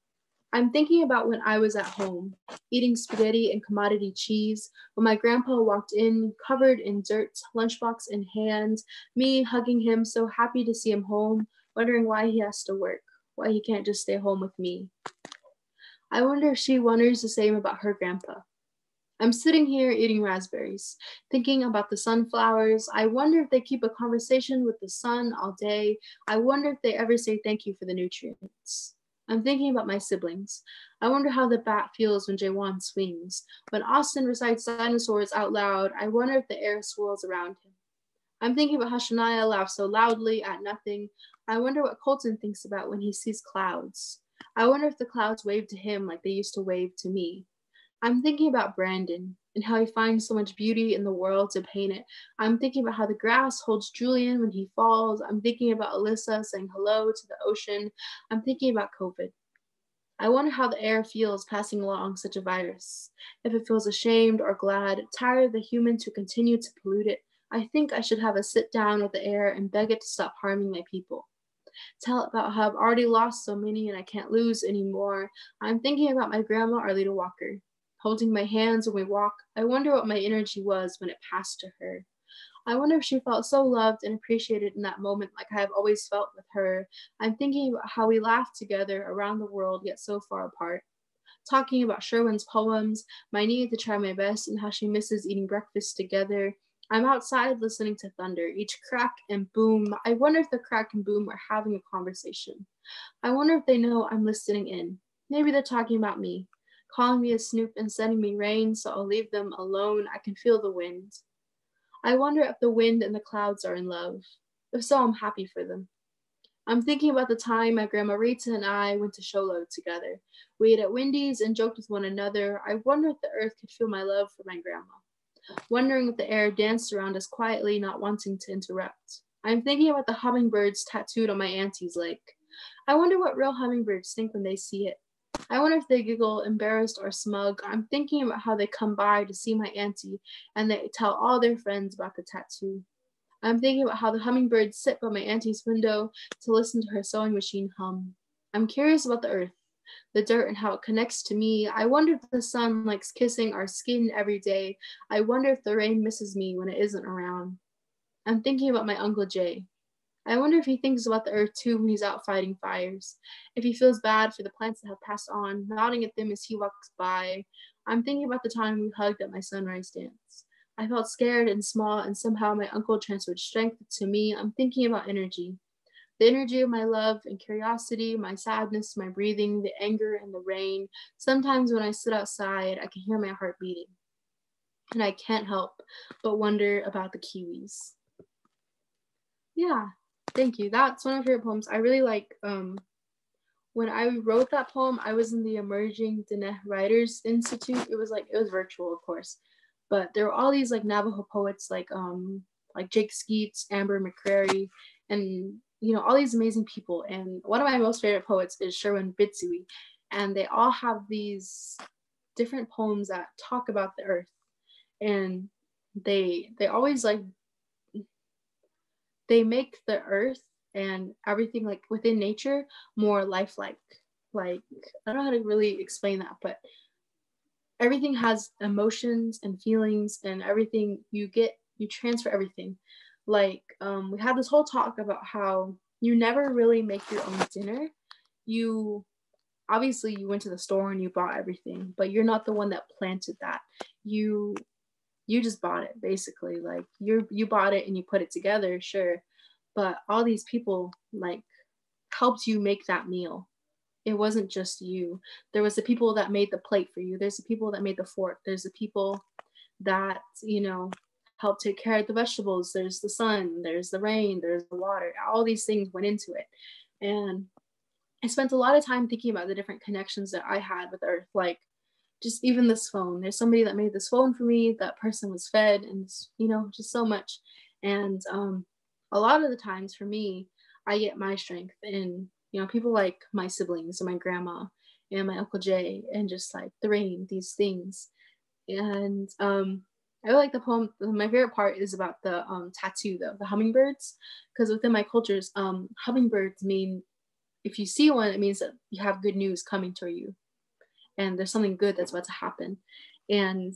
B: I'm thinking about when I was at home, eating spaghetti and commodity cheese, when my grandpa walked in, covered in dirt, lunchbox in hand, me hugging him, so happy to see him home, wondering why he has to work, why he can't just stay home with me. I wonder if she wonders the same about her grandpa. I'm sitting here eating raspberries, thinking about the sunflowers. I wonder if they keep a conversation with the sun all day. I wonder if they ever say thank you for the nutrients. I'm thinking about my siblings. I wonder how the bat feels when Jaywan swings. When Austin recites dinosaurs out loud, I wonder if the air swirls around him. I'm thinking about how Shania laughs so loudly at nothing. I wonder what Colton thinks about when he sees clouds. I wonder if the clouds wave to him like they used to wave to me. I'm thinking about Brandon and how he finds so much beauty in the world to paint it. I'm thinking about how the grass holds Julian when he falls. I'm thinking about Alyssa saying hello to the ocean. I'm thinking about COVID. I wonder how the air feels passing along such a virus. If it feels ashamed or glad, tired of the human to continue to pollute it. I think I should have a sit down with the air and beg it to stop harming my people. Tell it about how I've already lost so many and I can't lose anymore. I'm thinking about my grandma, Arlita Walker, holding my hands when we walk. I wonder what my energy was when it passed to her. I wonder if she felt so loved and appreciated in that moment, like I have always felt with her. I'm thinking about how we laughed together around the world, yet so far apart. Talking about Sherwin's poems, my need to try my best, and how she misses eating breakfast together. I'm outside listening to thunder, each crack and boom. I wonder if the crack and boom are having a conversation. I wonder if they know I'm listening in. Maybe they're talking about me, calling me a snoop and sending me rain, so I'll leave them alone. I can feel the wind. I wonder if the wind and the clouds are in love. If so, I'm happy for them. I'm thinking about the time my grandma Rita and I went to Show Low together. We ate at Wendy's and joked with one another. I wonder if the earth could feel my love for my grandma. Wondering if the air danced around us quietly, not wanting to interrupt. I'm thinking about the hummingbirds tattooed on my auntie's leg. I wonder what real hummingbirds think when they see it. I wonder if they giggle, embarrassed or smug. I'm thinking about how they come by to see my auntie and they tell all their friends about the tattoo. I'm thinking about how the hummingbirds sit by my auntie's window to listen to her sewing machine hum. I'm curious about the earth, the dirt, and how it connects to me. I wonder if the sun likes kissing our skin every day. I wonder if the rain misses me when it isn't around. I'm thinking about my Uncle Jay, I wonder if he thinks about the earth too when he's out fighting fires. If he feels bad for the plants that have passed on, nodding at them as he walks by. I'm thinking about the time we hugged at my sunrise dance. I felt scared and small, and somehow my uncle transferred strength to me. I'm thinking about energy. The energy of my love and curiosity, my sadness, my breathing, the anger and the rain. Sometimes when I sit outside, I can hear my heart beating. And I can't help but wonder about the kiwis. Yeah, Thank you. That's one of your poems. I really like um when I wrote that poem, I was in the Emerging Diné Writers Institute. It was like it was virtual, of course, but there were all these like Navajo poets like um like Jake Skeets, Amber McCrary, and you know all these amazing people. And one of my most favorite poets is Sherwin Bitsui, and they all have these different poems that talk about the earth, and they they always like they make the earth and everything like within nature more lifelike. Like i don't know how to really explain that but everything has emotions and feelings and everything. You get you transfer everything. Like um, we had this whole talk about how you never really make your own dinner. You obviously you went to the store and you bought everything but you're not the one that planted that. You you just bought it basically like you you bought it and you put it together sure but all these people like helped you make that meal. It wasn't just you. There was the people that made the plate for you. There's the people that made the fork. There's the people that you know help take care of the vegetables. There's the sun. There's the rain. There's the water. All these things went into it. And i spent a lot of time thinking about the different connections that i had with earth. Like just even this phone. There's somebody that made this phone for me. That person was fed and you know just so much. And um, a lot of the times for me i get my strength in you know people like my siblings and my grandma and my uncle jay and just like the rain these things. And um I like the poem. My favorite part is about the um, tattoo, though, the hummingbirds, because within my cultures, um, hummingbirds mean if you see one, it means that you have good news coming to you and there's something good that's about to happen. And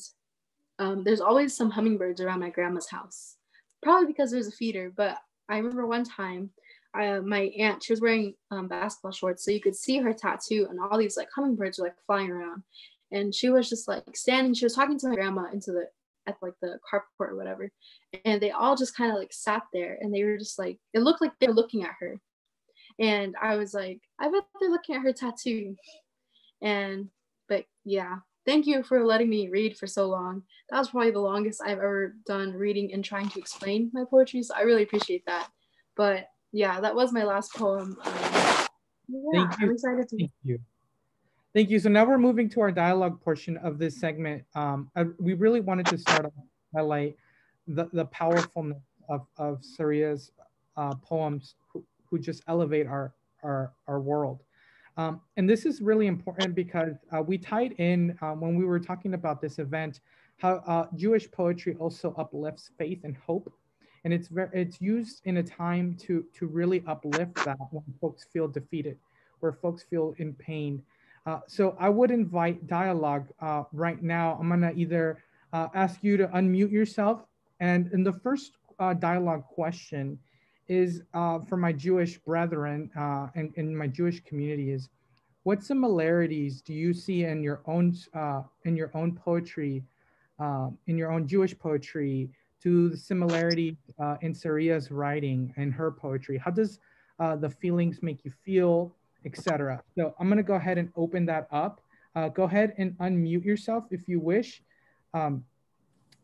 B: um, there's always some hummingbirds around my grandma's house, probably because there's a feeder. But I remember one time, uh, my aunt, she was wearing um, basketball shorts, so you could see her tattoo, and all these like hummingbirds were like flying around. And she was just like standing, she was talking to my grandma into the at like the carport or whatever. And they all just kind of like sat there and they were just like, it looked like they were looking at her. And I was like, I bet they're looking at her tattoo. And but yeah, thank you for letting me read for so long. That was probably the longest I've ever done reading and trying to explain my poetry. So I really appreciate that. But yeah, that was my last poem. Um,
A: yeah, thank you. I'm excited to. Thank you. Thank you. So now we're moving to our dialogue portion of this segment. Um, I, we really wanted to start off highlight the, the powerfulness of, of Saria's uh, poems who, who just elevate our, our, our world. Um, and this is really important because uh, we tied in uh, when we were talking about this event, how uh, Jewish poetry also uplifts faith and hope. And it's very, it's used in a time to, to really uplift that when folks feel defeated, where folks feel in pain. Uh, so I would invite dialogue uh, right now. I'm gonna either uh, ask you to unmute yourself. And in the first dialogue question is for my Jewish brethren and in my Jewish community is, what similarities do you see in your own in your own poetry um, in your own Jewish poetry to the similarity uh, in Saria's writing and her poetry? How does uh, the feelings make you feel, etc.? So I'm gonna go ahead and open that up. Uh, go ahead and unmute yourself if you wish. Um,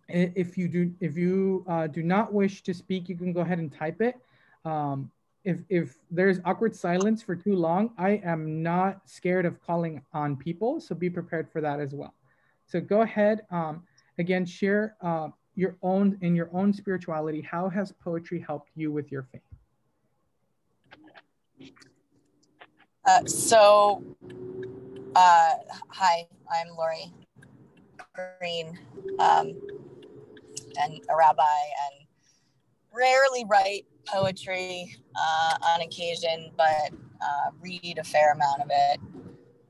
A: if you do, if you uh, do not wish to speak, you can go ahead and type it. Um, if, if there's awkward silence for too long, I am not scared of calling on people, so be prepared for that as well. So go ahead. Um, again, share uh, your own in your own spirituality. How has poetry helped you with your faith?
C: Uh, so, uh, hi, I'm Lori Green, um, and a rabbi, and rarely write poetry uh, on occasion, but uh, read a fair amount of it.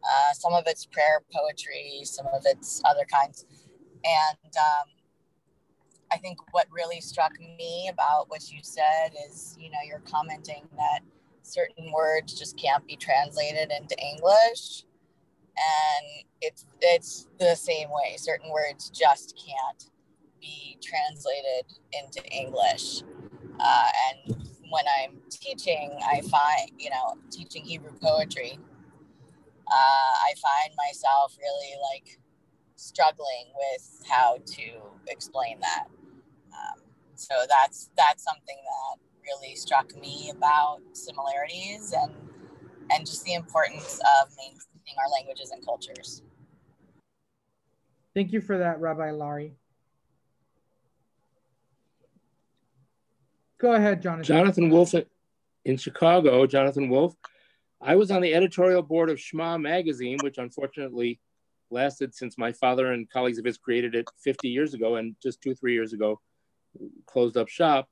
C: Uh, some of it's prayer poetry, some of it's other kinds. And um, I think what really struck me about what you said is, you know, you're commenting that certain words just can't be translated into English. And it's it's the same way. Certain words just can't be translated into English. Uh, and when I'm teaching, I find, you know, teaching Hebrew poetry, uh, I find myself really like struggling with how to explain that. Um, so that's that's something that really struck me about similarities and and just the importance of maintaining our languages and cultures.
A: Thank you for that, Rabbi Laurie. Go ahead, Jonathan.
D: Jonathan Wolf in Chicago. Jonathan Wolf. I was on the editorial board of Sh'ma magazine, which unfortunately lasted since my father and colleagues of his created it 50 years ago and just two, three years ago closed up shop.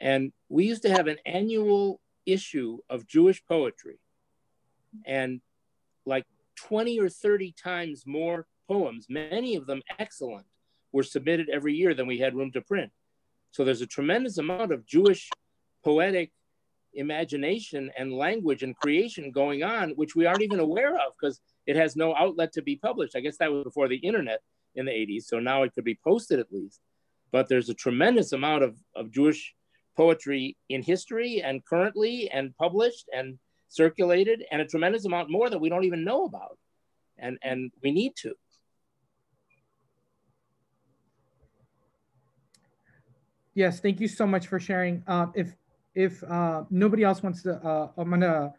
D: And we used to have an annual issue of Jewish poetry. And like 20 or 30 times more poems, many of them excellent, were submitted every year than we had room to print. So there's a tremendous amount of Jewish poetic imagination and language and creation going on, which we aren't even aware of because it has no outlet to be published. I guess that was before the internet in the 80s. So now it could be posted at least. But there's a tremendous amount of, of Jewish poetry in history and currently and published and circulated, and a tremendous amount more that we don't even know about. And, and we need to.
A: Yes, thank you so much for sharing. Uh, if if uh, nobody else wants to, uh, I'm gonna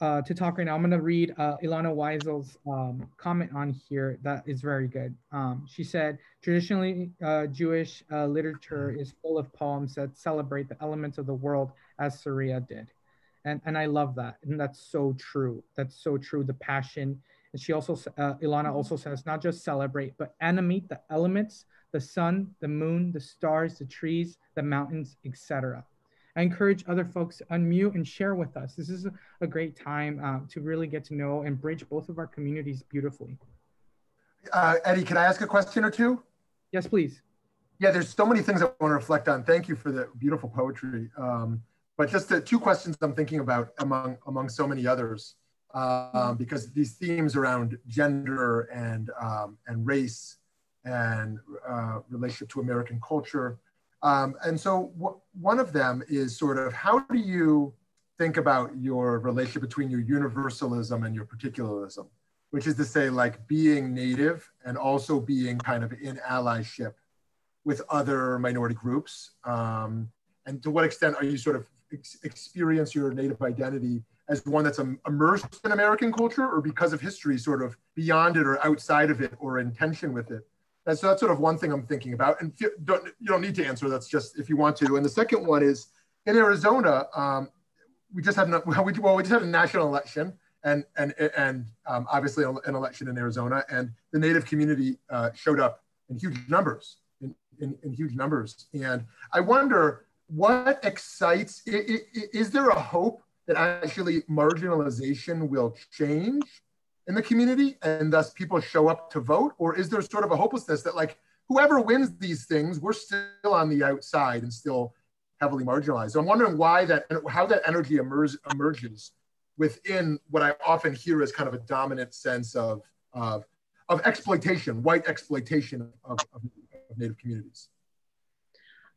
A: uh, to talk right now. I'm gonna read uh, Ilana Weisel's um, comment on here that is very good. Um, she said, traditionally uh, Jewish literature is full of poems that celebrate the elements of the world as Saria did. And, and I love that. And that's so true. That's so true. The passion. And she also, uh, Ilana also says, not just celebrate, but animate the elements, the sun, the moon, the stars, the trees, the mountains, etc. I encourage other folks to unmute and share with us. This is a great time uh, to really get to know and bridge both of our communities beautifully.
E: Uh, Eddie, can I ask a question or two?
A: Yes, please.
E: Yeah, there's so many things I want to reflect on. Thank you for the beautiful poetry. Um, but just the two questions I'm thinking about among among so many others, um, because these themes around gender and um, and race and uh, relationship to American culture um, and so one of them is sort of how do you think about your relationship between your universalism and your particularism, which is to say like being native and also being kind of in allyship with other minority groups. Um, and to what extent are you sort of ex experience your native identity as one that's immersed in American culture or because of history sort of beyond it or outside of it or in tension with it? And so that's sort of one thing I'm thinking about. And don't, you don't need to answer, that's just if you want to. And the second one is in Arizona, um, we just had, well, we, well, we just had a national election and, and, and um, obviously an election in Arizona and the native community uh, showed up in huge numbers, in, in, in huge numbers. And I wonder what excites, is there a hope that actually marginalization will change in the community and thus people show up to vote? Or is there sort of a hopelessness that like whoever wins these things, we're still on the outside and still heavily marginalized? So I'm wondering why that, how that energy emerge, emerges within what I often hear as kind of a dominant sense of, of, of exploitation, white exploitation of, of, of Native communities.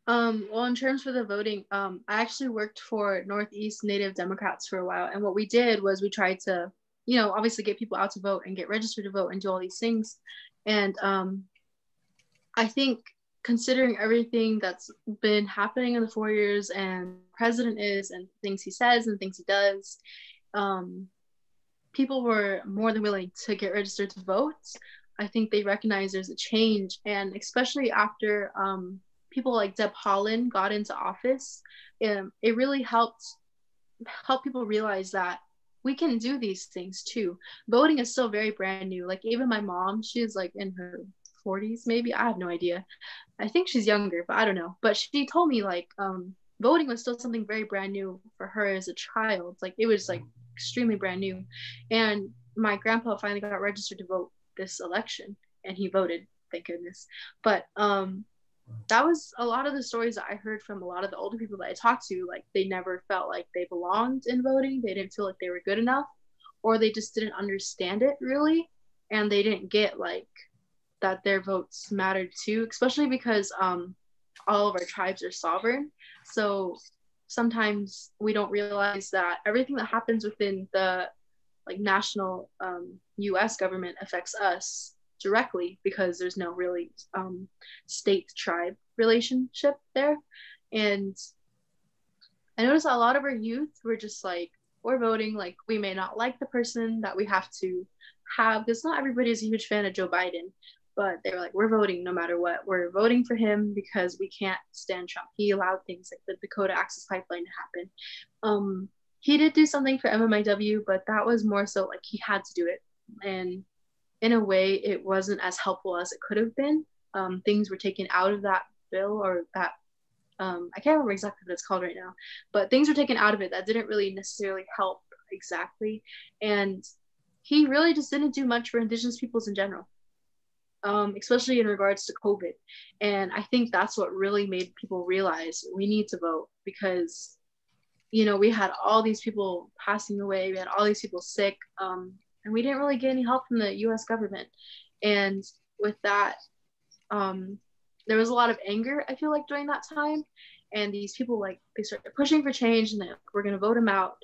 B: Um, well, in terms for the voting, um, I actually worked for Northeast Native Democrats for a while. And what we did was we tried to, you know, obviously get people out to vote and get registered to vote and do all these things. And um, I think considering everything that's been happening in the four years and president is and things he says and things he does, um, people were more than willing to get registered to vote. I think they recognize there's a change. And especially after um, people like Deb Haaland got into office, um, it really helped help people realize that we can do these things too. Voting is still very brand new. Like even my mom, she's like in her 40s maybe. I have no idea. I think she's younger, but I don't know. But she told me like um, voting was still something very brand new for her as a child. Like it was like extremely brand new. And my grandpa finally got registered to vote this election and he voted, thank goodness. But um that was a lot of the stories that I heard from a lot of the older people that I talked to. Like they never felt like they belonged in voting. They didn't feel like they were good enough, or they just didn't understand it really, and they didn't get like that their votes mattered too. Especially because um, all of our tribes are sovereign, so sometimes we don't realize that everything that happens within the like national um, U.S. government affects us directly because there's no really um, state tribe relationship there. And I noticed a lot of our youth were just like, we're voting, like, we may not like the person that we have to have, because not everybody is a huge fan of Joe Biden, but they were like, we're voting no matter what. We're voting for him because we can't stand Trump. He allowed things like the Dakota Access Pipeline to happen. Um, he did do something for MMIW, but that was more so like he had to do it. And in a way, it wasn't as helpful as it could have been. Um, things were taken out of that bill or that um, I can't remember exactly what it's called right now, but things were taken out of it that didn't really necessarily help exactly. And he really just didn't do much for Indigenous peoples in general, um, especially in regards to COVID. And I think that's what really made people realize we need to vote because, you know, we had all these people passing away, we had all these people sick. Um, and we didn't really get any help from the U.S. government. And with that, um, there was a lot of anger. I feel like during that time, and these people like they started pushing for change, and they we're going to vote him out.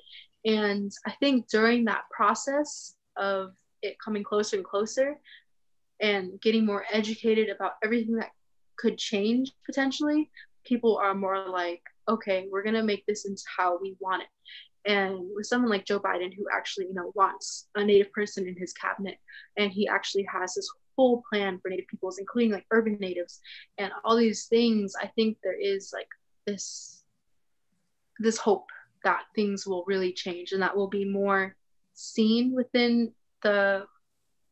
B: And I think during that process of it coming closer and closer, and getting more educated about everything that could change potentially, people are more like, okay, we're going to make this into how we want it and with someone like Joe Biden who actually you know wants a native person in his cabinet and he actually has this whole plan for native peoples including like urban natives and all these things I think there is like this this hope that things will really change and that will be more seen within the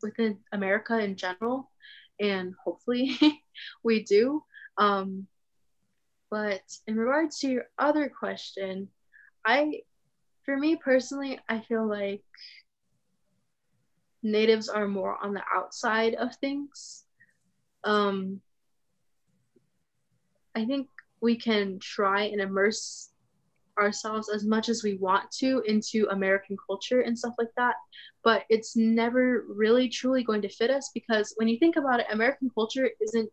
B: within America in general and hopefully we do. Um but in regards to your other question I for me personally, I feel like natives are more on the outside of things. Um, I think we can try and immerse ourselves as much as we want to into American culture and stuff like that, but it's never really truly going to fit us because when you think about it, American culture isn't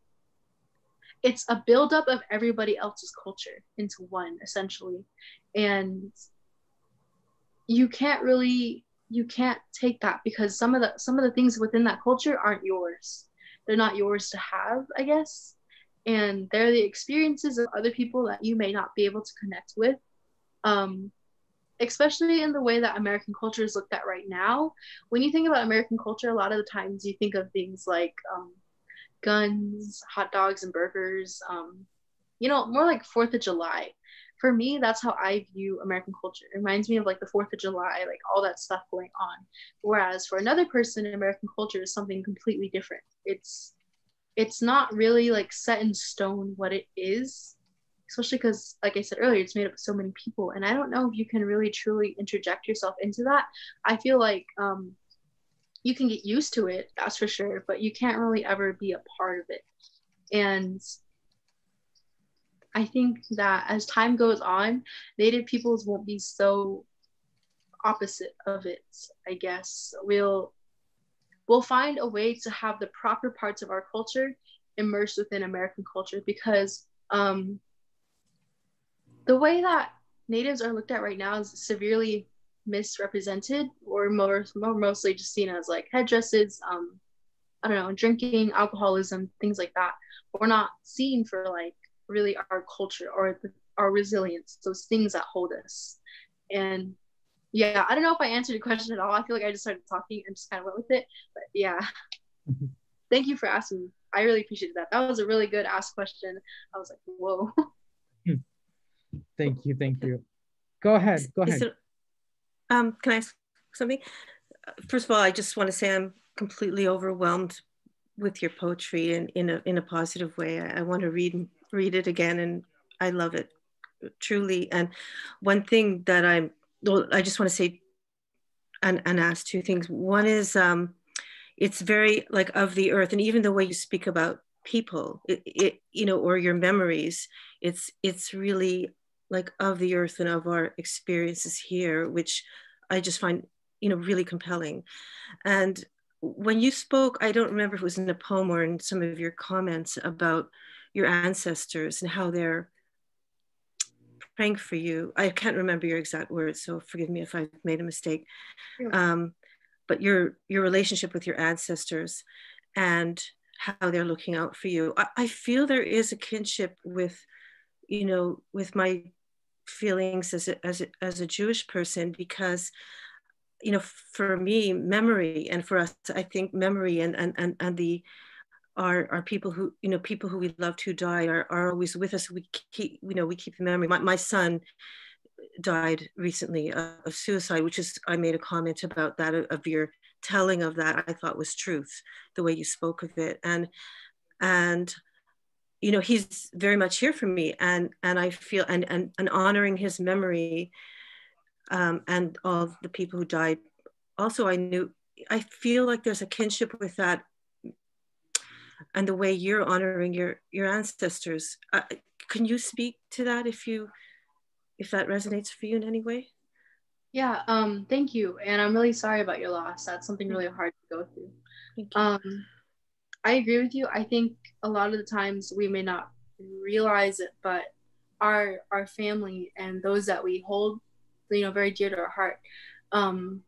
B: it's a buildup of everybody else's culture into one essentially. And you can't really you can't take that because some of the some of the things within that culture aren't yours they're not yours to have i guess and they're the experiences of other people that you may not be able to connect with um especially in the way that American culture is looked at right now. When you think about American culture, a lot of the times you think of things like um, guns, hot dogs, and burgers. Um, you know, more like Fourth of July. For me, that's how I view American culture. It reminds me of like the Fourth of July, like all that stuff going on. Whereas for another person, American culture is something completely different. It's it's not really like set in stone what it is especially because like i said earlier it's made up of so many people and i don't know if you can really truly interject yourself into that i feel like um, you can get used to it that's for sure but you can't really ever be a part of it and i think that as time goes on native peoples won't be so opposite of it i guess. We'll we'll find a way to have the proper parts of our culture immersed within american culture because um, the way that natives are looked at right now is severely misrepresented or more, more mostly just seen as like headdresses um i don't know drinking alcoholism things like that. We're not seen for like really our culture or our resilience those things that hold us and yeah i don't know if i answered your question at all i feel like i just started talking and just kind of went with it but yeah thank you for asking i really appreciate that that was a really good ask question i was like whoa
A: Thank you. Thank you. Go ahead. Go ahead. It,
F: um, can I ask something? First of all, I just want to say I'm completely overwhelmed with your poetry and in a in a positive way. I, I want to read read it again, and I love it truly. And one thing that I'm, well, I just want to say and, and ask two things. One is um, it's very like of the earth, and even the way you speak about people, it, it you know, or your memories, it's it's really like of the earth and of our experiences here, which I just find, you know, really compelling. And when you spoke, I don't remember if it was in a poem or in some of your comments about your ancestors and how they're praying for you. I can't remember your exact words, so forgive me if I've made a mistake. Um, but your your relationship with your ancestors and how they're looking out for you. I, I feel there is a kinship with, you know, with my feelings as a, as a, as a Jewish person because you know for me memory and for us I think memory and and and, and the are, are people who you know people who we loved who died are, are always with us. We keep you know we keep the memory. My, my son died recently of suicide which is i made a comment about that of your telling of that i thought was truth the way you spoke of it. And and you know he's very much here for me and and i feel and and, and honoring his memory um, and all the people who died. Also i knew i feel like there's a kinship with that and the way you're honoring your your ancestors uh, can you speak to that if you if that resonates for you in any way?
B: Yeah um thank you. And i'm really sorry about your loss. That's something really hard to go through. Um I agree with you. I think a lot of the times we may not realize it, but our our family and those that we hold, you know, very dear to our heart, um,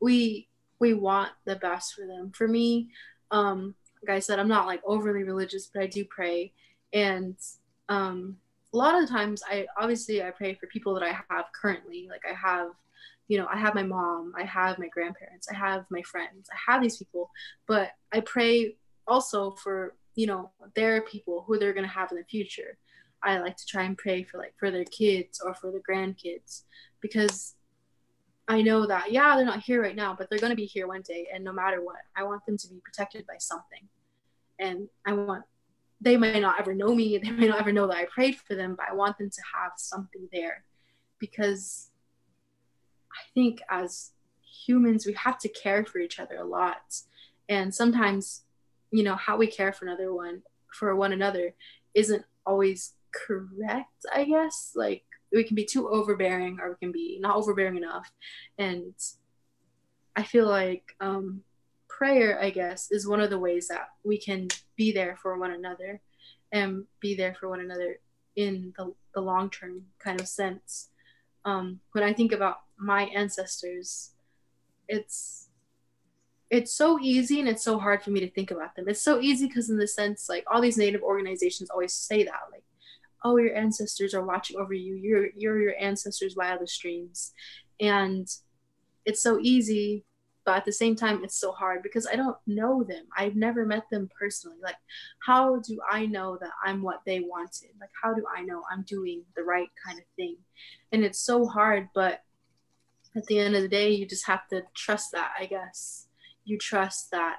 B: we we want the best for them. For me, um, like I said, I'm not like overly religious, but I do pray, and um, a lot of the times I obviously I pray for people that I have currently. Like I have you know, I have my mom, I have my grandparents, I have my friends, I have these people, but I pray also for, you know, their people who they're to have in the future. I like to try and pray for like for their kids or for the grandkids because I know that yeah, they're not here right now, but they're going to be here one day and no matter what, I want them to be protected by something. And I want they may not ever know me, they may not ever know that I prayed for them, but I want them to have something there because I think as humans, we have to care for each other a lot. And sometimes, you know, how we care for another one, for one another, isn't always correct, I guess. Like, we can be too overbearing or we can be not overbearing enough. And I feel like um, prayer, I guess, is one of the ways that we can be there for one another and be there for one another in the, the long term kind of sense. Um, when I think about my ancestors it's it's so easy and it's so hard for me to think about them it's so easy because in the sense like all these native organizations always say that like oh, your ancestors are watching over you. You're you're your ancestors' wildest dreams, and it's so easy, but at the same time, it's so hard because I don't know them. I've never met them personally. Like, how do I know that I'm what they wanted? Like, how do I know I'm doing the right kind of thing? And it's so hard, but at the end of the day, you just have to trust that, I guess. You trust that,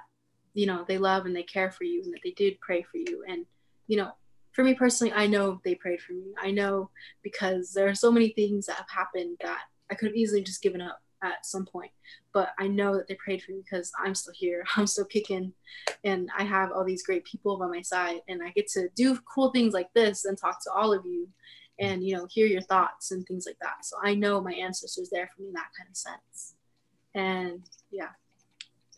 B: you know, they love and they care for you and that they did pray for you. And, you know, for me personally, I know they prayed for me. I know because there are so many things that have happened that I could have easily just given up at some point. But I know that they prayed for me because I'm still here. I'm still kicking and I have all these great people by my side and I get to do cool things like this and talk to all of you and you know hear your thoughts and things like that so i know my ancestors there for me in that kind of sense and yeah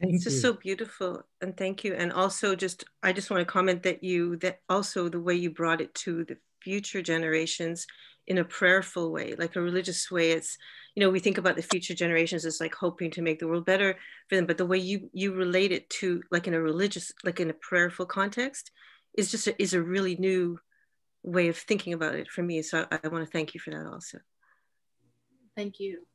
F: Thank this you. is so beautiful and thank you and also just i just want to comment that you that also the way you brought it to the future generations in a prayerful way like a religious way it's you know we think about the future generations as like hoping to make the world better for them but the way you you relate it to like in a religious like in a prayerful context is just a, is a really new way of thinking about it for me. So I, I want to thank you for that also.
B: Thank you.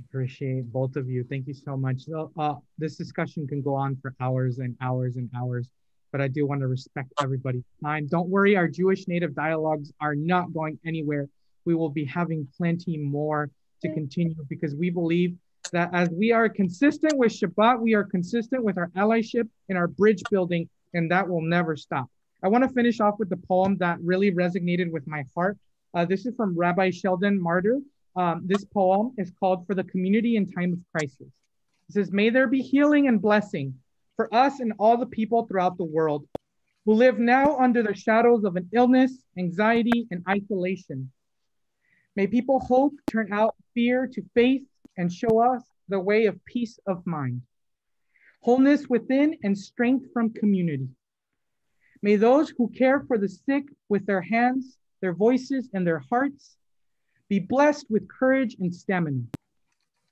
A: Appreciate both of you. Thank you so much. Uh, this discussion can go on for hours and hours and hours, but I do want to respect everybody's time. Don't worry, our Jewish native dialogues are not going anywhere. We will be having plenty more to continue because we believe that as we are consistent with Shabbat, we are consistent with our allyship and our bridge building, and that will never stop. I want to finish off with the poem that really resonated with my heart. Uh, this is from Rabbi Sheldon Marder. Um, this poem is called For the Community in Time of Crisis. It says, May there be healing and blessing for us and all the people throughout the world who live now under the shadows of an illness, anxiety, and isolation. May people hope turn out fear to faith and show us the way of peace of mind, wholeness within, and strength from community. May those who care for the sick with their hands, their voices, and their hearts be blessed with courage and stamina.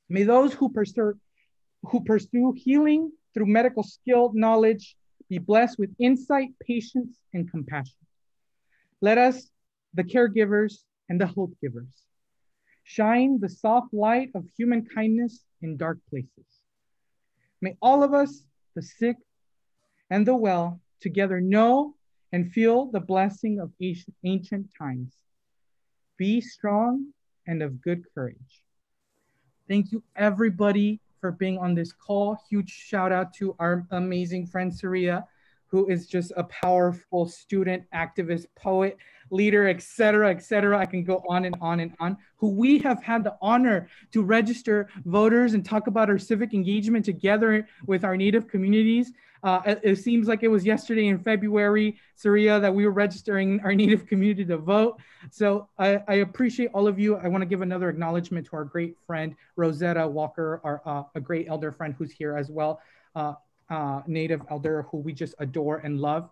A: May those who pursue, who pursue healing through medical skill, knowledge, be blessed with insight, patience, and compassion. Let us, the caregivers and the hope givers, shine the soft light of human kindness in dark places. May all of us, the sick and the well, together know and feel the blessing of ancient times. Be strong and of good courage. Thank you, everybody, for being on this call. Huge shout out to our amazing friend Saria, who is just a powerful student, activist, poet, leader, etc., etc. I can go on and on and on. Who we have had the honor to register voters and talk about our civic engagement together with our Native communities. Uh, it, seems like it was yesterday in February, Saria, that we were registering our Native community to vote. So I, I appreciate all of you. I want to give another acknowledgement to our great friend, Rosetta Walker, our, uh, a great elder friend who's here as well, uh, uh Native elder who we just adore and love.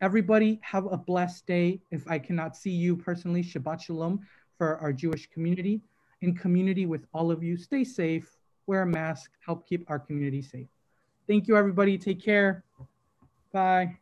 A: Everybody have a blessed day. If I cannot see you personally, Shabbat Shalom for our Jewish community. In community with all of you, stay safe, wear a mask, help keep our community safe. Thank you, everybody. Take care. Bye.